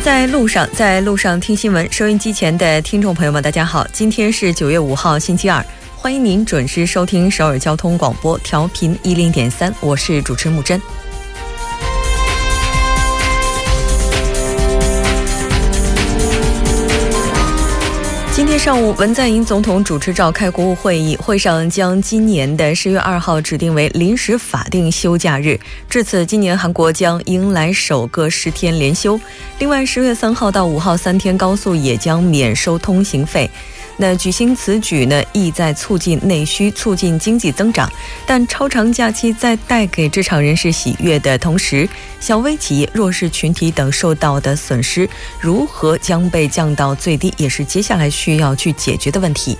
在路上，在路上听新闻。收音机前的听众朋友们，大家好，今天是九月五号，星期二，欢迎您准时收听首尔交通广播，调频一零点三，我是主持木真。上午，文在寅总统主持召开国务会议，会上将今年的十月二号指定为临时法定休假日。至此，今年韩国将迎来首个十天连休。另外，十月三号到五号三天高速也将免收通行费。那举行此举呢，意在促进内需、促进经济增长。但超长假期在带给职场人士喜悦的同时，小微企业、弱势群体等受到的损失如何将被降到最低，也是接下来需要去解决的问题。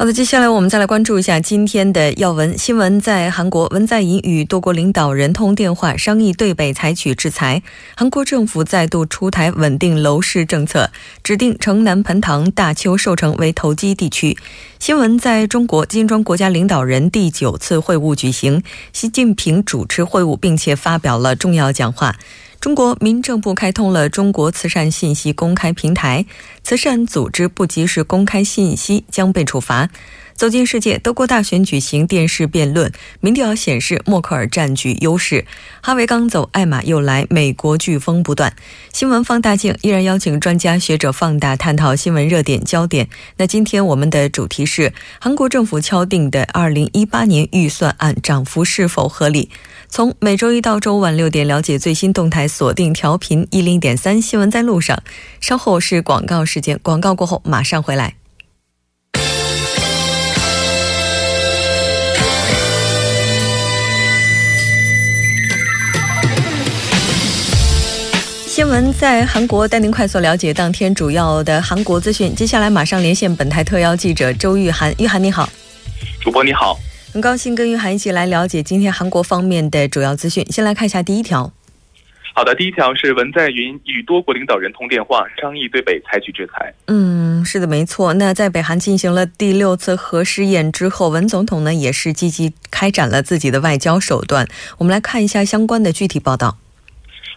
好的，接下来我们再来关注一下今天的要闻新闻。在韩国，文在寅与多国领导人通电话，商议对北采取制裁。韩国政府再度出台稳定楼市政策，指定城南盆塘大邱寿城为投机地区。新闻在中国，金砖国家领导人第九次会晤举行，习近平主持会晤，并且发表了重要讲话。中国民政部开通了中国慈善信息公开平台，慈善组织不及时公开信息将被处罚。走进世界，德国大选举行电视辩论，民调显示默克尔占据优势。哈维刚走，艾玛又来，美国飓风不断。新闻放大镜依然邀请专家学者放大探讨新闻热点焦点。那今天我们的主题是韩国政府敲定的二零一八年预算案涨幅是否合理？从每周一到周五晚六点了解最新动态，锁定调频一零点三新闻在路上。稍后是广告时间，广告过后马上回来。新闻在韩国带您快速了解当天主要的韩国资讯。接下来马上连线本台特邀记者周玉涵，玉涵你好，主播你好。很高兴跟玉涵一起来了解今天韩国方面的主要资讯。先来看一下第一条。好的，第一条是文在寅与多国领导人通电话，商议对北采取制裁。嗯，是的，没错。那在北韩进行了第六次核试验之后，文总统呢也是积极开展了自己的外交手段。我们来看一下相关的具体报道。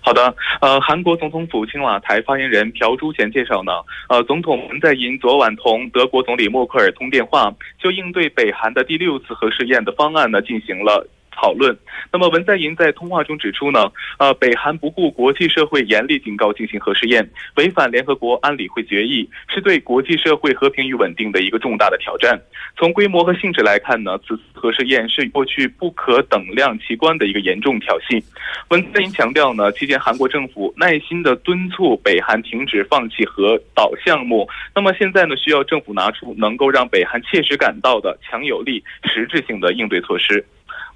好的，呃，韩国总统府青瓦台发言人朴珠贤介绍呢，呃，总统文在寅昨晚同德国总理默克尔通电话，就应对北韩的第六次核试验的方案呢进行了。讨论。那么文在寅在通话中指出呢，呃，北韩不顾国际社会严厉警告进行核试验，违反联合国安理会决议，是对国际社会和平与稳定的一个重大的挑战。从规模和性质来看呢，此次核试验是过去不可等量齐观的一个严重挑衅。文在寅强调呢，期间韩国政府耐心的敦促北韩停止放弃核导项目。那么现在呢，需要政府拿出能够让北韩切实感到的强有力、实质性的应对措施。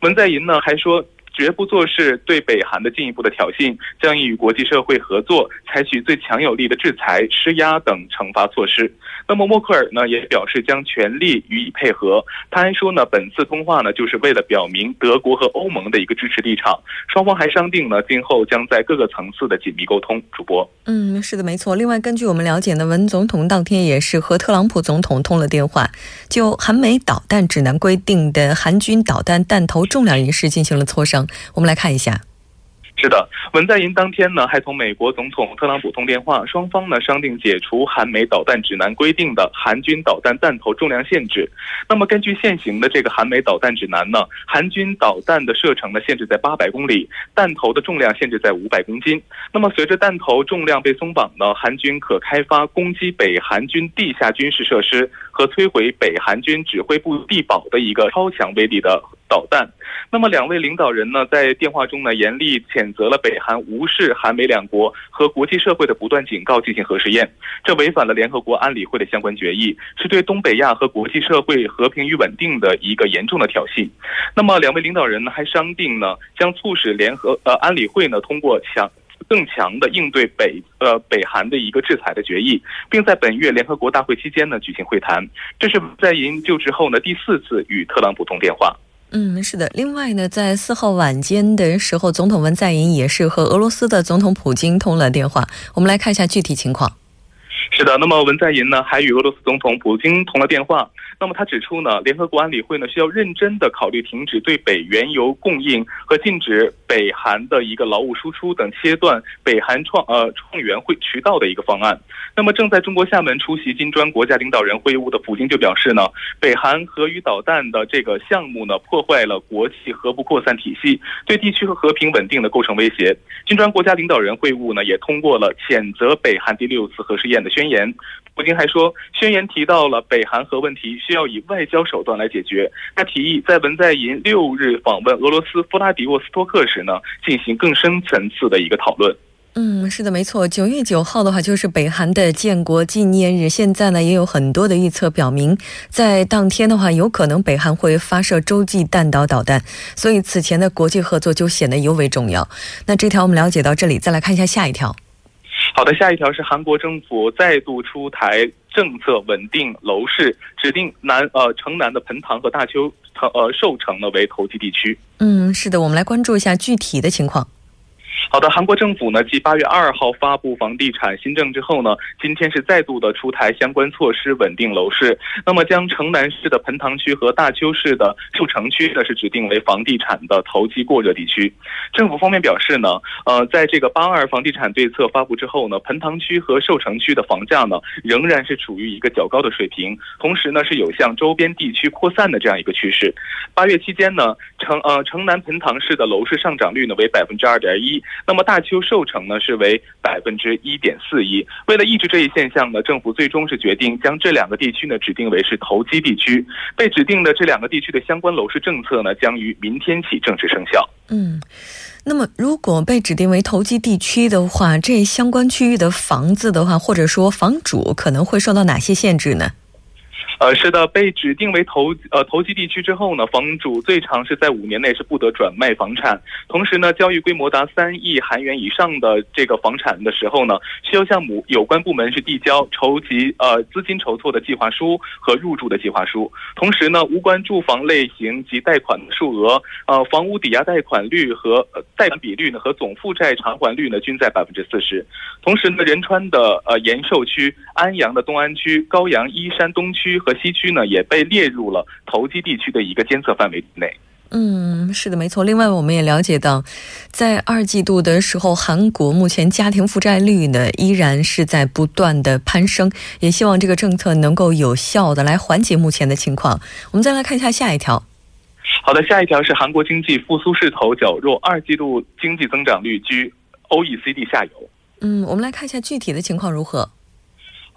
文在寅呢还说。绝不做事对北韩的进一步的挑衅，将与国际社会合作，采取最强有力的制裁、施压等惩罚措施。那么默克尔呢也表示将全力予以配合。他还说呢，本次通话呢就是为了表明德国和欧盟的一个支持立场。双方还商定呢，今后将在各个层次的紧密沟通。主播，嗯，是的，没错。另外，根据我们了解呢，文总统当天也是和特朗普总统通了电话，就韩美导弹指南规定的韩军导弹弹头重量一事进行了磋商。我们来看一下。是的，文在寅当天呢，还同美国总统特朗普通电话，双方呢商定解除韩美导弹指南规定的韩军导弹弹头重量限制。那么根据现行的这个韩美导弹指南呢，韩军导弹的射程呢限制在八百公里，弹头的重量限制在五百公斤。那么随着弹头重量被松绑呢，韩军可开发攻击北韩军地下军事设施和摧毁北韩军指挥部地堡的一个超强威力的。导弹。那么，两位领导人呢，在电话中呢，严厉谴责了北韩无视韩美两国和国际社会的不断警告进行核试验，这违反了联合国安理会的相关决议，是对东北亚和国际社会和平与稳定的一个严重的挑衅。那么，两位领导人呢，还商定呢，将促使联合呃安理会呢，通过强更强的应对北呃北韩的一个制裁的决议，并在本月联合国大会期间呢，举行会谈。这是在寅就职后呢，第四次与特朗普通电话。嗯，是的。另外呢，在四号晚间的时候，总统文在寅也是和俄罗斯的总统普京通了电话。我们来看一下具体情况。是的，那么文在寅呢还与俄罗斯总统普京通了电话。那么他指出呢，联合国安理会呢需要认真的考虑停止对北原油供应和禁止北韩的一个劳务输出等切断北韩创呃创援会渠道的一个方案。那么正在中国厦门出席金砖国家领导人会晤的普京就表示呢，北韩核与导弹的这个项目呢破坏了国际核不扩散体系，对地区和和平稳定的构成威胁。金砖国家领导人会晤呢也通过了谴责北韩第六次核试验的宣言。普京还说，宣言提到了北韩核问题需要以外交手段来解决。他提议在文在寅六日访问俄罗斯布拉迪沃斯托克时呢，进行更深层次的一个讨论。嗯，是的，没错。九月九号的话，就是北韩的建国纪念日。现在呢，也有很多的预测表明，在当天的话，有可能北韩会发射洲际弹道导弹。所以，此前的国际合作就显得尤为重要。那这条我们了解到这里，再来看一下下一条。好的，下一条是韩国政府再度出台政策，稳定楼市，指定南呃城南的盆塘和大邱呃寿城呢为投机地区。嗯，是的，我们来关注一下具体的情况。好的，韩国政府呢，继八月二号发布房地产新政之后呢，今天是再度的出台相关措施稳定楼市。那么，将城南市的盆塘区和大邱市的寿城区呢，是指定为房地产的投机过热地区。政府方面表示呢，呃，在这个八二房地产对策发布之后呢，盆塘区和寿城区的房价呢，仍然是处于一个较高的水平，同时呢，是有向周边地区扩散的这样一个趋势。八月期间呢，城呃城南盆塘市的楼市上涨率呢为百分之二点一。那么大邱寿城呢是为百分之一点四一。为了抑制这一现象呢，政府最终是决定将这两个地区呢指定为是投机地区。被指定的这两个地区的相关楼市政策呢，将于明天起正式生效。嗯，那么如果被指定为投机地区的话，这相关区域的房子的话，或者说房主可能会受到哪些限制呢？呃，是的，被指定为投呃投机地区之后呢，房主最长是在五年内是不得转卖房产。同时呢，交易规模达三亿韩元以上的这个房产的时候呢，需要向母有关部门去递交筹集呃资金筹措的计划书和入住的计划书。同时呢，无关住房类型及贷款数额，呃，房屋抵押贷款率和贷款比率呢，和总负债偿还率呢，均在百分之四十。同时呢，仁川的呃延寿区、安阳的东安区、高阳依山东区。和西区呢也被列入了投机地区的一个监测范围内。嗯，是的，没错。另外，我们也了解到，在二季度的时候，韩国目前家庭负债率呢依然是在不断的攀升。也希望这个政策能够有效的来缓解目前的情况。我们再来看一下下一条。好的，下一条是韩国经济复苏势头较弱，二季度经济增长率居 OECD 下游。嗯，我们来看一下具体的情况如何。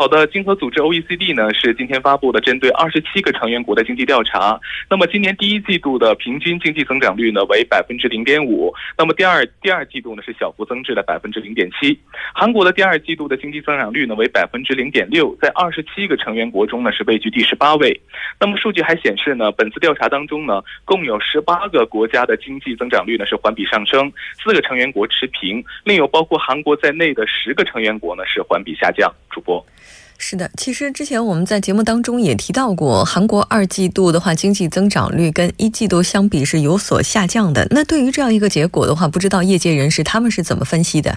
好的，经合组织 OECD 呢是今天发布的针对二十七个成员国的经济调查。那么今年第一季度的平均经济增长率呢为百分之零点五，那么第二第二季度呢是小幅增至了百分之零点七。韩国的第二季度的经济增长率呢为百分之零点六，在二十七个成员国中呢是位居第十八位。那么数据还显示呢，本次调查当中呢，共有十八个国家的经济增长率呢是环比上升，四个成员国持平，另有包括韩国在内的十个成员国呢是环比下降。主播。是的，其实之前我们在节目当中也提到过，韩国二季度的话，经济增长率跟一季度相比是有所下降的。那对于这样一个结果的话，不知道业界人士他们是怎么分析的？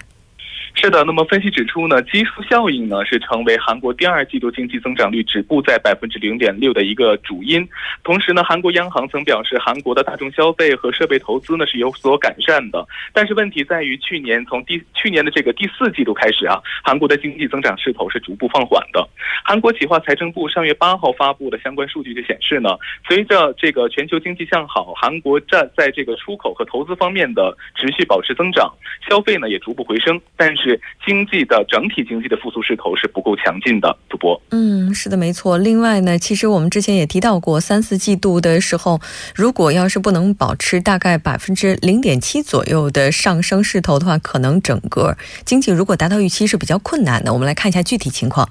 是的，那么分析指出呢，基数效应呢是成为韩国第二季度经济增长率止步在百分之零点六的一个主因。同时呢，韩国央行曾表示，韩国的大众消费和设备投资呢是有所改善的。但是问题在于，去年从第去年的这个第四季度开始啊，韩国的经济增长势头是逐步放缓的。韩国企划财政部上月八号发布的相关数据就显示呢，随着这个全球经济向好，韩国在在这个出口和投资方面的持续保持增长，消费呢也逐步回升，但是。经济的整体经济的复苏势头是不够强劲的，主播。嗯，是的，没错。另外呢，其实我们之前也提到过，三四季度的时候，如果要是不能保持大概百分之零点七左右的上升势头的话，可能整个经济如果达到预期是比较困难的。我们来看一下具体情况。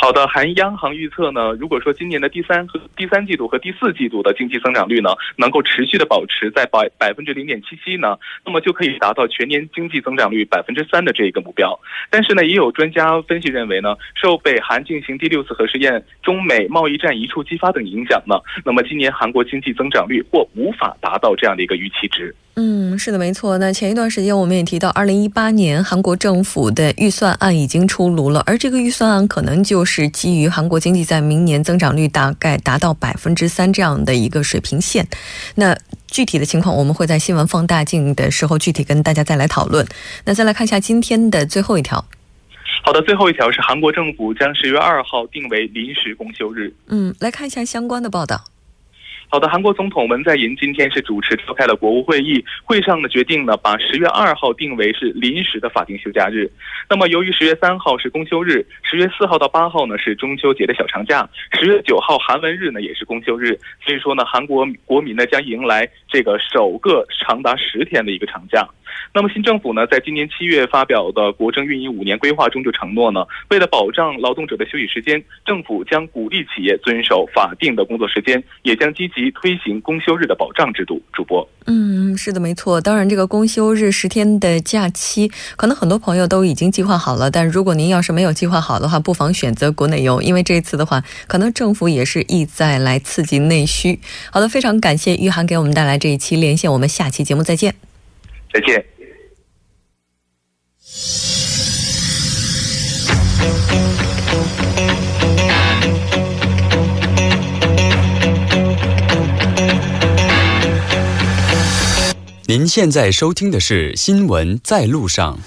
好的，韩央行预测呢，如果说今年的第三和第三季度和第四季度的经济增长率呢，能够持续的保持在百百分之零点七七呢，那么就可以达到全年经济增长率百分之三的这一个目标。但是呢，也有专家分析认为呢，受北韩进行第六次核试验、中美贸易战一触即发等影响呢，那么今年韩国经济增长率或无法达到这样的一个预期值。嗯，是的，没错。那前一段时间我们也提到，二零一八年韩国政府的预算案已经出炉了，而这个预算案可能就基于韩国经济在明年增长率大概达到百分之三这样的一个水平线。那具体的情况，我们会在新闻放大镜的时候具体跟大家再来讨论。那再来看一下今天的最后一条。好的，最后一条是韩国政府将十月二号定为临时公休日。嗯，来看一下相关的报道。好的，韩国总统文在寅今天是主持召开了国务会议，会上呢决定呢把十月二号定为是临时的法定休假日。那么由于十月三号是公休日，十月四号到八号呢是中秋节的小长假，十月九号韩文日呢也是公休日，所以说呢韩国国民呢将迎来这个首个长达十天的一个长假。那么新政府呢，在今年七月发表的国政运营五年规划中就承诺呢，为了保障劳动者的休息时间，政府将鼓励企业遵守法定的工作时间，也将积极推行公休日的保障制度。主播，嗯，是的，没错。当然，这个公休日十天的假期，可能很多朋友都已经计划好了。但如果您要是没有计划好的话，不妨选择国内游，因为这一次的话，可能政府也是意在来刺激内需。好的，非常感谢玉涵给我们带来这一期连线，我们下期节目再见。再见。您现在收听的是《新闻在路上》。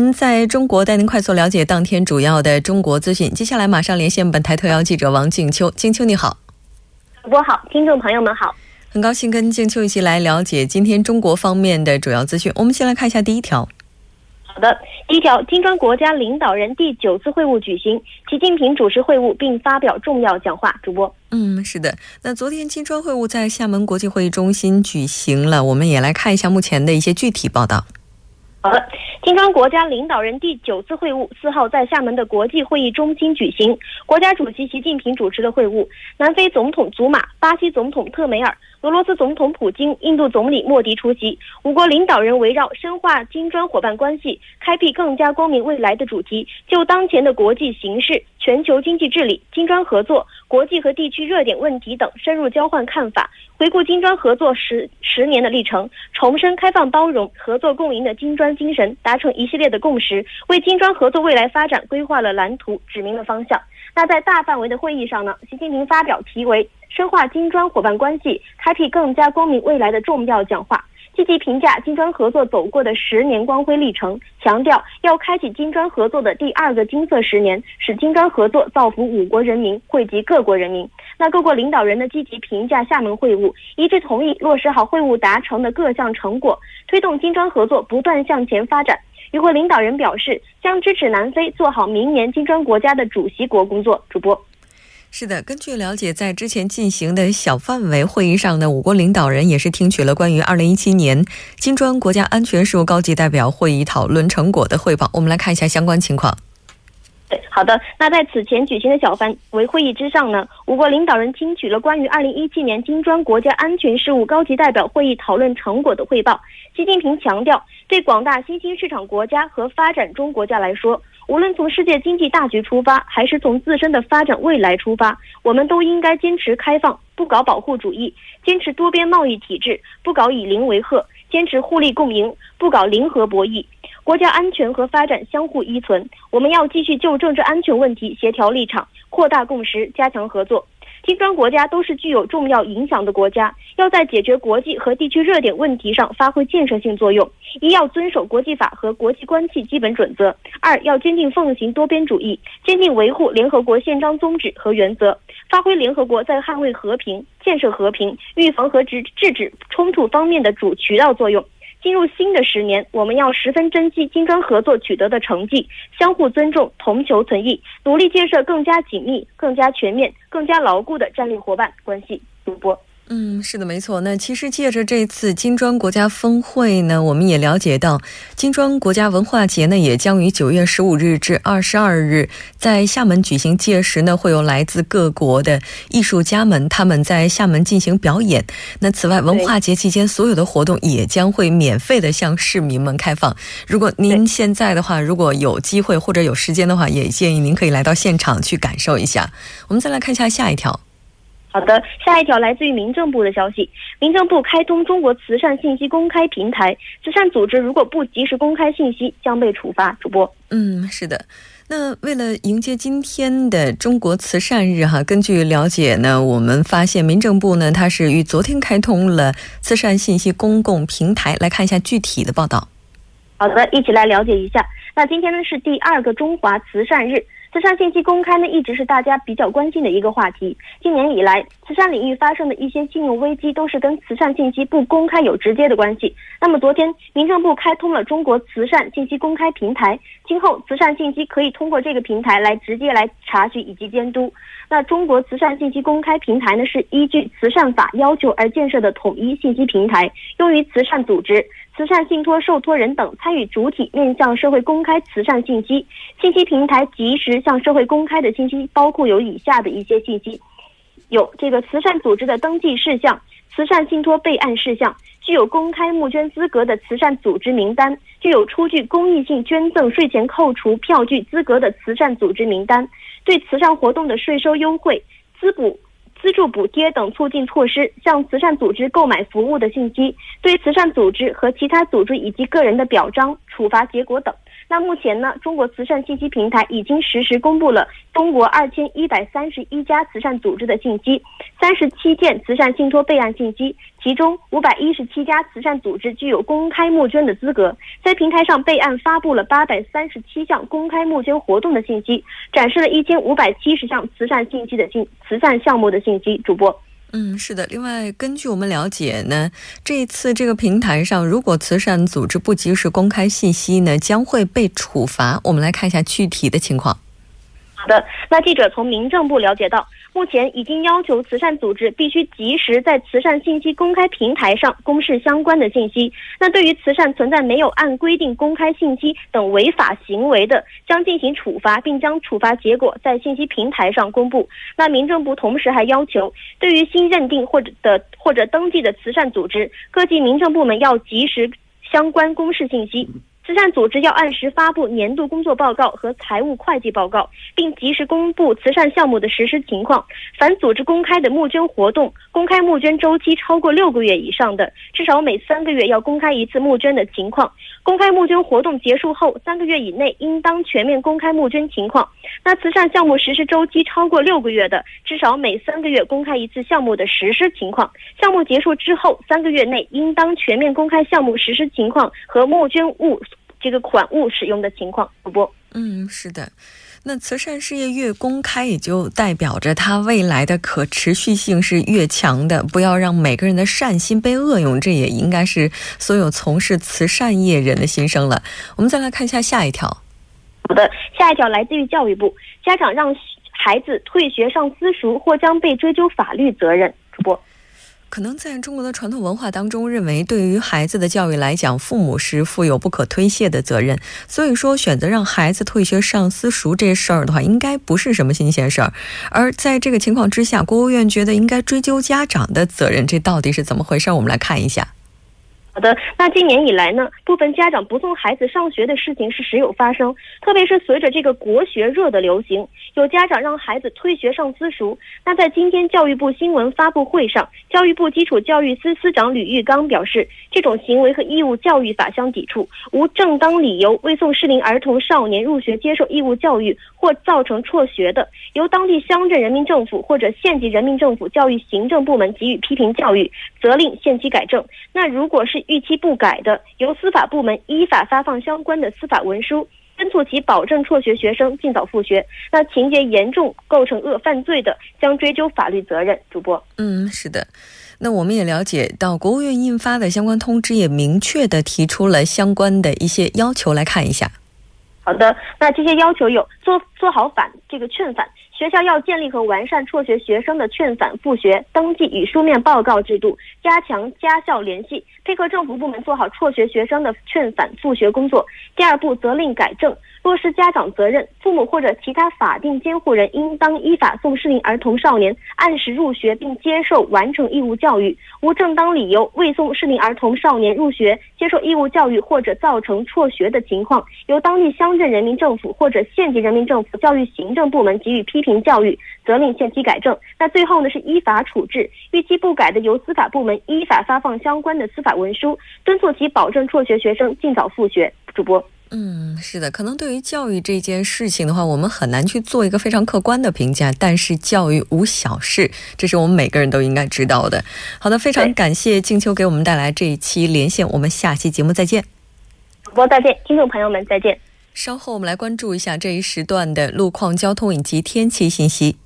新闻在中国带您快速了解当天主要的中国资讯。接下来马上连线本台特邀记者王静秋。静秋你好，主播好，听众朋友们好，很高兴跟静秋一起来了解今天中国方面的主要资讯。我们先来看一下第一条。好的，第一条，金砖国家领导人第九次会晤举行，习近平主持会晤并发表重要讲话。主播，嗯，是的，那昨天金砖会晤在厦门国际会议中心举行了，我们也来看一下目前的一些具体报道。好的，金砖国家领导人第九次会晤四号在厦门的国际会议中心举行，国家主席习近平主持的会晤，南非总统祖马、巴西总统特梅尔、俄罗斯总统普京、印度总理莫迪出席。五国领导人围绕深化金砖伙伴关系、开辟更加光明未来的主题，就当前的国际形势、全球经济治理、金砖合作、国际和地区热点问题等深入交换看法，回顾金砖合作十十年的历程，重申开放包容、合作共赢的金砖。精神达成一系列的共识，为金砖合作未来发展规划了蓝图，指明了方向。那在大范围的会议上呢，习近平发表题为“深化金砖伙伴关系，开辟更加光明未来”的重要讲话。积极评价金砖合作走过的十年光辉历程，强调要开启金砖合作的第二个金色十年，使金砖合作造福五国人民，惠及各国人民。那各国领导人呢，积极评价厦门会晤，一致同意落实好会晤达成的各项成果，推动金砖合作不断向前发展。与会领导人表示，将支持南非做好明年金砖国家的主席国工作。主播。是的，根据了解，在之前进行的小范围会议上呢，我国领导人也是听取了关于二零一七年金砖国家安全事务高级代表会议讨论成果的汇报。我们来看一下相关情况。对，好的。那在此前举行的小范围会议之上呢，我国领导人听取了关于二零一七年金砖国家安全事务高级代表会议讨论成果的汇报。习近平强调，对广大新兴市场国家和发展中国家来说。无论从世界经济大局出发，还是从自身的发展未来出发，我们都应该坚持开放，不搞保护主义；坚持多边贸易体制，不搞以邻为壑；坚持互利共赢，不搞零和博弈。国家安全和发展相互依存，我们要继续就政治安全问题协调立场，扩大共识，加强合作。金砖国家都是具有重要影响的国家，要在解决国际和地区热点问题上发挥建设性作用。一要遵守国际法和国际关系基本准则；二要坚定奉行多边主义，坚定维护联合国宪章宗旨和原则，发挥联合国在捍卫和平、建设和平、预防和制制止冲突方面的主渠道作用。进入新的十年，我们要十分珍惜金砖合作取得的成绩，相互尊重，同求存异，努力建设更加紧密、更加全面、更加牢固的战略伙伴关系。主播。嗯，是的，没错。那其实借着这次金砖国家峰会呢，我们也了解到，金砖国家文化节呢也将于九月十五日至二十二日在厦门举行。届时呢，会有来自各国的艺术家们他们在厦门进行表演。那此外，文化节期间所有的活动也将会免费的向市民们开放。如果您现在的话，如果有机会或者有时间的话，也建议您可以来到现场去感受一下。我们再来看一下下一条。好的，下一条来自于民政部的消息。民政部开通中国慈善信息公开平台，慈善组织如果不及时公开信息，将被处罚。主播，嗯，是的。那为了迎接今天的中国慈善日，哈，根据了解呢，我们发现民政部呢，它是于昨天开通了慈善信息公共平台。来看一下具体的报道。好的，一起来了解一下。那今天呢是第二个中华慈善日。慈善信息公开呢，一直是大家比较关心的一个话题。今年以来，慈善领域发生的一些信用危机，都是跟慈善信息不公开有直接的关系。那么，昨天民政部开通了中国慈善信息公开平台，今后慈善信息可以通过这个平台来直接来查询以及监督。那中国慈善信息公开平台呢，是依据慈善法要求而建设的统一信息平台，用于慈善组织。慈善信托受托人等参与主体面向社会公开慈善信息，信息平台及时向社会公开的信息包括有以下的一些信息：有这个慈善组织的登记事项、慈善信托备案事项、具有公开募捐资格的慈善组织名单、具有出具公益性捐赠税前扣除票据资格的慈善组织名单、对慈善活动的税收优惠、资补。资助补贴等促进措施，向慈善组织购买服务的信息，对慈善组织和其他组织以及个人的表彰、处罚结果等。那目前呢，中国慈善信息平台已经实时公布了中国二千一百三十一家慈善组织的信息，三十七件慈善信托备案信息，其中五百一十七家慈善组织具有公开募捐的资格，在平台上备案发布了八百三十七项公开募捐活动的信息，展示了一千五百七十项慈善信息的信慈善项目的信息。主播。嗯，是的。另外，根据我们了解呢，这一次这个平台上，如果慈善组织不及时公开信息呢，将会被处罚。我们来看一下具体的情况。好的，那记者从民政部了解到，目前已经要求慈善组织必须及时在慈善信息公开平台上公示相关的信息。那对于慈善存在没有按规定公开信息等违法行为的，将进行处罚，并将处罚结果在信息平台上公布。那民政部同时还要求，对于新认定或者的或者登记的慈善组织，各级民政部门要及时相关公示信息。慈善组织要按时发布年度工作报告和财务会计报告，并及时公布慈善项目的实施情况。凡组织公开的募捐活动，公开募捐周期超过六个月以上的，至少每三个月要公开一次募捐的情况。公开募捐活动结束后三个月以内，应当全面公开募捐情况。那慈善项目实施周期超过六个月的，至少每三个月公开一次项目的实施情况。项目结束之后三个月内，应当全面公开项目实施情况和募捐物。这个款物使用的情况，主播。嗯，是的。那慈善事业越公开，也就代表着它未来的可持续性是越强的。不要让每个人的善心被恶用，这也应该是所有从事慈善业人的心声了。我们再来看一下下一条。好的，下一条来自于教育部，家长让孩子退学上私塾或将被追究法律责任。主播。可能在中国的传统文化当中，认为对于孩子的教育来讲，父母是负有不可推卸的责任。所以说，选择让孩子退学上私塾这事儿的话，应该不是什么新鲜事儿。而在这个情况之下，国务院觉得应该追究家长的责任，这到底是怎么回事？我们来看一下。好的，那今年以来呢，部分家长不送孩子上学的事情是时有发生，特别是随着这个国学热的流行，有家长让孩子退学上私塾。那在今天教育部新闻发布会上，教育部基础教育司司长吕玉刚表示，这种行为和义务教育法相抵触，无正当理由未送适龄儿童少年入学接受义务教育或造成辍学的，由当地乡镇人民政府或者县级人民政府教育行政部门给予批评教育，责令限期改正。那如果是逾期不改的，由司法部门依法发放相关的司法文书。敦促其保证辍学学生尽早复学。那情节严重构成恶犯罪的，将追究法律责任。主播，嗯，是的。那我们也了解到，国务院印发的相关通知也明确的提出了相关的一些要求，来看一下。好的，那这些要求有做做好反这个劝返。学校要建立和完善辍学学生的劝返复学登记与书面报告制度，加强家校联系，配合政府部门做好辍学学生的劝返复学工作。第二步，责令改正，落实家长责任，父母或者其他法定监护人应当依法送适龄儿童少年按时入学并接受完成义务教育。无正当理由未送适龄儿童少年入学、接受义务教育或者造成辍学的情况，由当地乡镇人民政府或者县级人民政府教育行政部门给予批评。教育责令限期改正，那最后呢是依法处置，逾期不改的由司法部门依法发放相关的司法文书，敦促其保证辍学学生尽早复学。主播，嗯，是的，可能对于教育这件事情的话，我们很难去做一个非常客观的评价，但是教育无小事，这是我们每个人都应该知道的。好的，非常感谢静秋给我们带来这一期连线，我们下期节目再见。主播再见，听众朋友们再见。稍后我们来关注一下这一时段的路况、交通以及天气信息。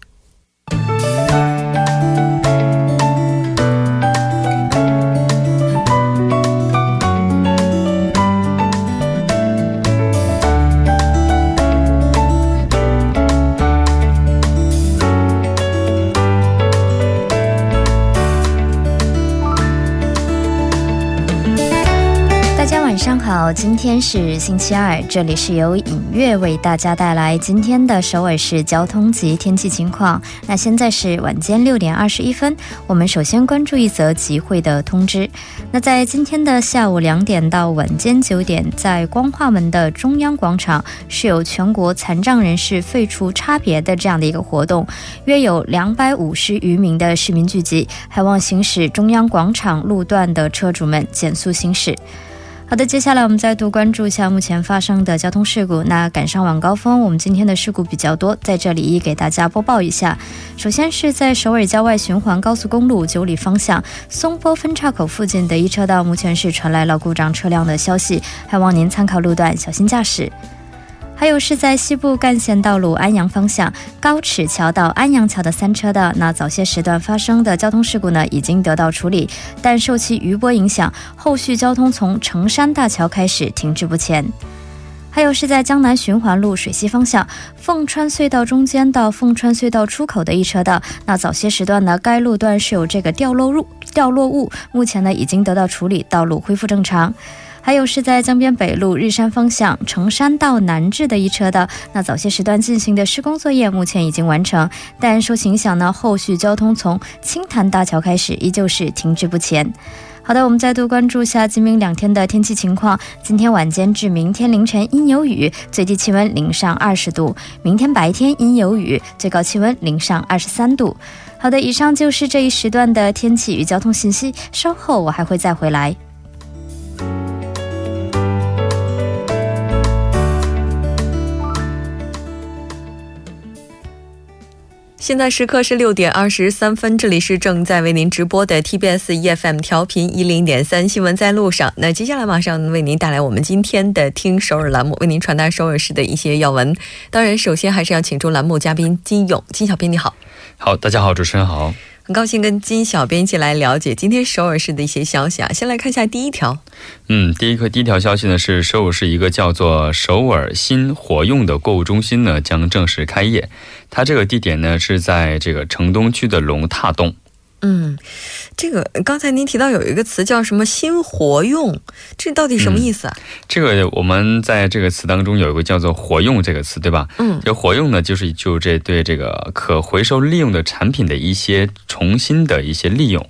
好，今天是星期二，这里是由影月为大家带来今天的首尔市交通及天气情况。那现在是晚间六点二十一分，我们首先关注一则集会的通知。那在今天的下午两点到晚间九点，在光化门的中央广场是有全国残障人士废除差别的这样的一个活动，约有两百五十余名的市民聚集，还望行驶中央广场路段的车主们减速行驶。好的，接下来我们再度关注一下目前发生的交通事故。那赶上晚高峰，我们今天的事故比较多，在这里一给大家播报一下。首先是在首尔郊外循环高速公路九里方向松坡分岔口附近的一车道，目前是传来了故障车辆的消息，还望您参考路段，小心驾驶。还有是在西部干线道路安阳方向高尺桥到安阳桥的三车道，那早些时段发生的交通事故呢，已经得到处理，但受其余波影响，后续交通从成山大桥开始停滞不前。还有是在江南循环路水西方向凤川隧道中间到凤川隧道出口的一车道，那早些时段呢，该路段是有这个掉落物，掉落物，目前呢已经得到处理，道路恢复正常。还有是在江边北路日山方向成山到南至的一车道，那早些时段进行的施工作业目前已经完成，但受影响呢，后续交通从青潭大桥开始依旧是停滞不前。好的，我们再度关注下今明两天的天气情况。今天晚间至明天凌晨阴有雨，最低气温零上二十度；明天白天阴有雨，最高气温零上二十三度。好的，以上就是这一时段的天气与交通信息，稍后我还会再回来。现在时刻是六点二十三分，这里是正在为您直播的 TBS EFM 调频一零点三新闻在路上。那接下来马上为您带来我们今天的听首尔栏目，为您传达首尔市的一些要闻。当然，首先还是要请出栏目嘉宾金勇，金小编你好。好，大家好，主持人好。很高兴跟金小编一起来了解今天首尔市的一些消息啊。先来看一下第一条。嗯，第一个第一条消息呢是首尔市一个叫做首尔新活用的购物中心呢将正式开业。它这个地点呢是在这个城东区的龙踏洞。嗯，这个刚才您提到有一个词叫什么“新活用”，这到底什么意思啊？这个我们在这个词当中有一个叫做“活用”这个词，对吧？嗯，这“活用”呢，就是就这对这个可回收利用的产品的一些重新的一些利用。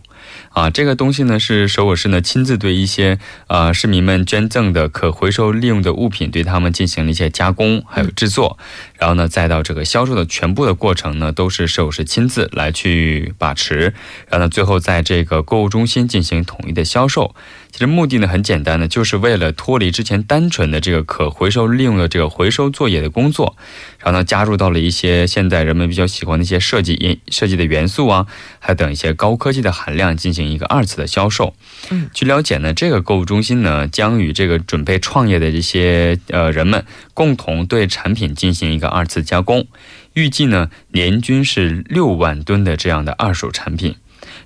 啊，这个东西呢是首尔市呢亲自对一些呃市民们捐赠的可回收利用的物品，对他们进行了一些加工还有制作，然后呢再到这个销售的全部的过程呢都是首尔市亲自来去把持，然后呢最后在这个购物中心进行统一的销售。其实目的呢很简单呢，就是为了脱离之前单纯的这个可回收利用的这个回收作业的工作，然后呢加入到了一些现在人们比较喜欢的一些设计因设计的元素啊，还有等一些高科技的含量。进行一个二次的销售。嗯，据了解呢，这个购物中心呢将与这个准备创业的这些呃人们共同对产品进行一个二次加工，预计呢年均是六万吨的这样的二手产品。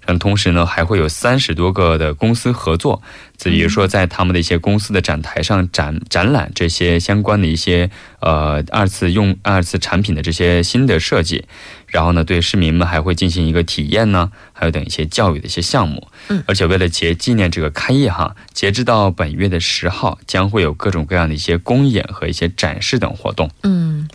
嗯，同时呢，还会有三十多个的公司合作，就比如说在他们的一些公司的展台上展展览这些相关的一些呃二次用二次产品的这些新的设计，然后呢，对市民们还会进行一个体验呢，还有等一些教育的一些项目。嗯，而且为了节纪念这个开业哈，截止到本月的十号，将会有各种各样的一些公演和一些展示等活动。嗯。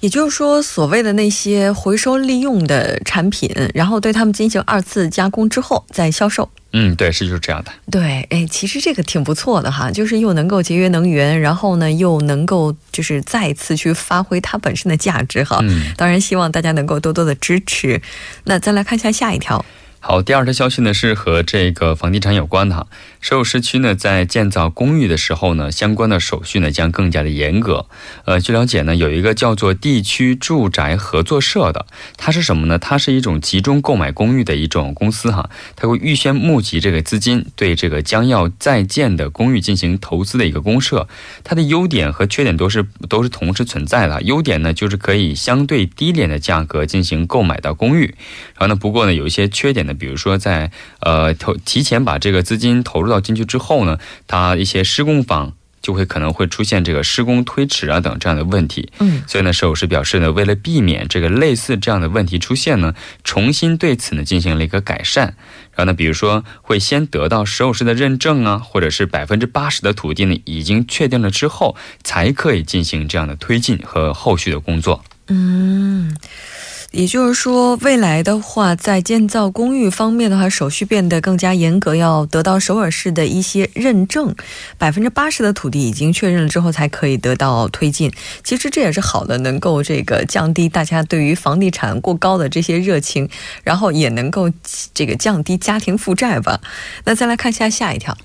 也就是说，所谓的那些回收利用的产品，然后对他们进行二次加工之后再销售。嗯，对，是就是这样的。对，哎，其实这个挺不错的哈，就是又能够节约能源，然后呢又能够就是再次去发挥它本身的价值哈。嗯，当然希望大家能够多多的支持。那再来看一下下一条。好，第二条消息呢是和这个房地产有关的哈。首尔市区呢在建造公寓的时候呢，相关的手续呢将更加的严格。呃，据了解呢，有一个叫做地区住宅合作社的，它是什么呢？它是一种集中购买公寓的一种公司哈。它会预先募集这个资金，对这个将要在建的公寓进行投资的一个公社。它的优点和缺点都是都是同时存在的。优点呢就是可以相对低廉的价格进行购买到公寓。然后呢，不过呢有一些缺点。比如说，在呃投提前把这个资金投入到进去之后呢，它一些施工方就会可能会出现这个施工推迟啊等这样的问题。嗯，所以呢，首师表示呢，为了避免这个类似这样的问题出现呢，重新对此呢进行了一个改善。然后呢，比如说会先得到首师的认证啊，或者是百分之八十的土地呢已经确定了之后，才可以进行这样的推进和后续的工作。嗯。也就是说，未来的话，在建造公寓方面的话，手续变得更加严格，要得到首尔市的一些认证，百分之八十的土地已经确认了之后，才可以得到推进。其实这也是好的，能够这个降低大家对于房地产过高的这些热情，然后也能够这个降低家庭负债吧。那再来看一下下一条。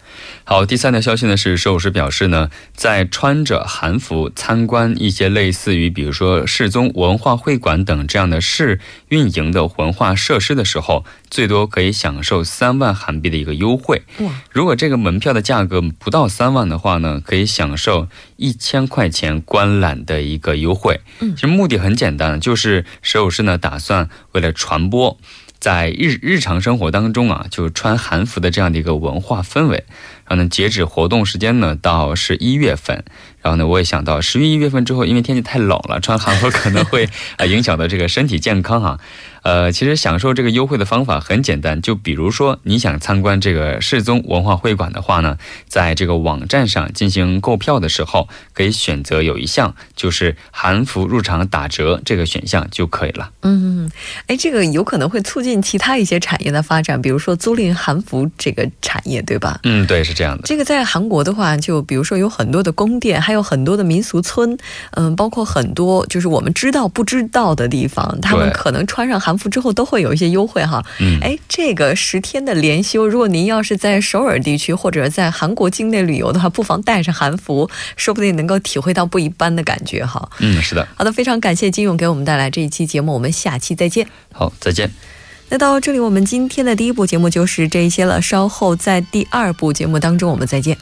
好，第三条消息呢是，首尔市表示呢，在穿着韩服参观一些类似于比如说世宗文化会馆等这样的。市运营的文化设施的时候，最多可以享受三万韩币的一个优惠。如果这个门票的价格不到三万的话呢，可以享受一千块钱观览的一个优惠。其实目的很简单，就是首尔市呢打算为了传播在日日常生活当中啊，就穿韩服的这样的一个文化氛围。然后呢，截止活动时间呢到十一月份。然后呢，我也想到十一月份之后，因为天气太冷了，穿韩服可能会啊 影响到这个身体健康哈。呃，其实享受这个优惠的方法很简单，就比如说你想参观这个世宗文化会馆的话呢，在这个网站上进行购票的时候，可以选择有一项就是韩服入场打折这个选项就可以了。嗯，哎，这个有可能会促进其他一些产业的发展，比如说租赁韩服这个产业，对吧？嗯，对，是这样的。这个在韩国的话，就比如说有很多的宫殿，还有很多的民俗村，嗯，包括很多就是我们知道不知道的地方，他们可能穿上韩服。之后都会有一些优惠哈，嗯，哎，这个十天的连休，如果您要是在首尔地区或者在韩国境内旅游的话，不妨带上韩服，说不定能够体会到不一般的感觉哈。嗯，是的。好的，非常感谢金勇给我们带来这一期节目，我们下期再见。好，再见。那到这里，我们今天的第一部节目就是这一些了，稍后在第二部节目当中我们再见。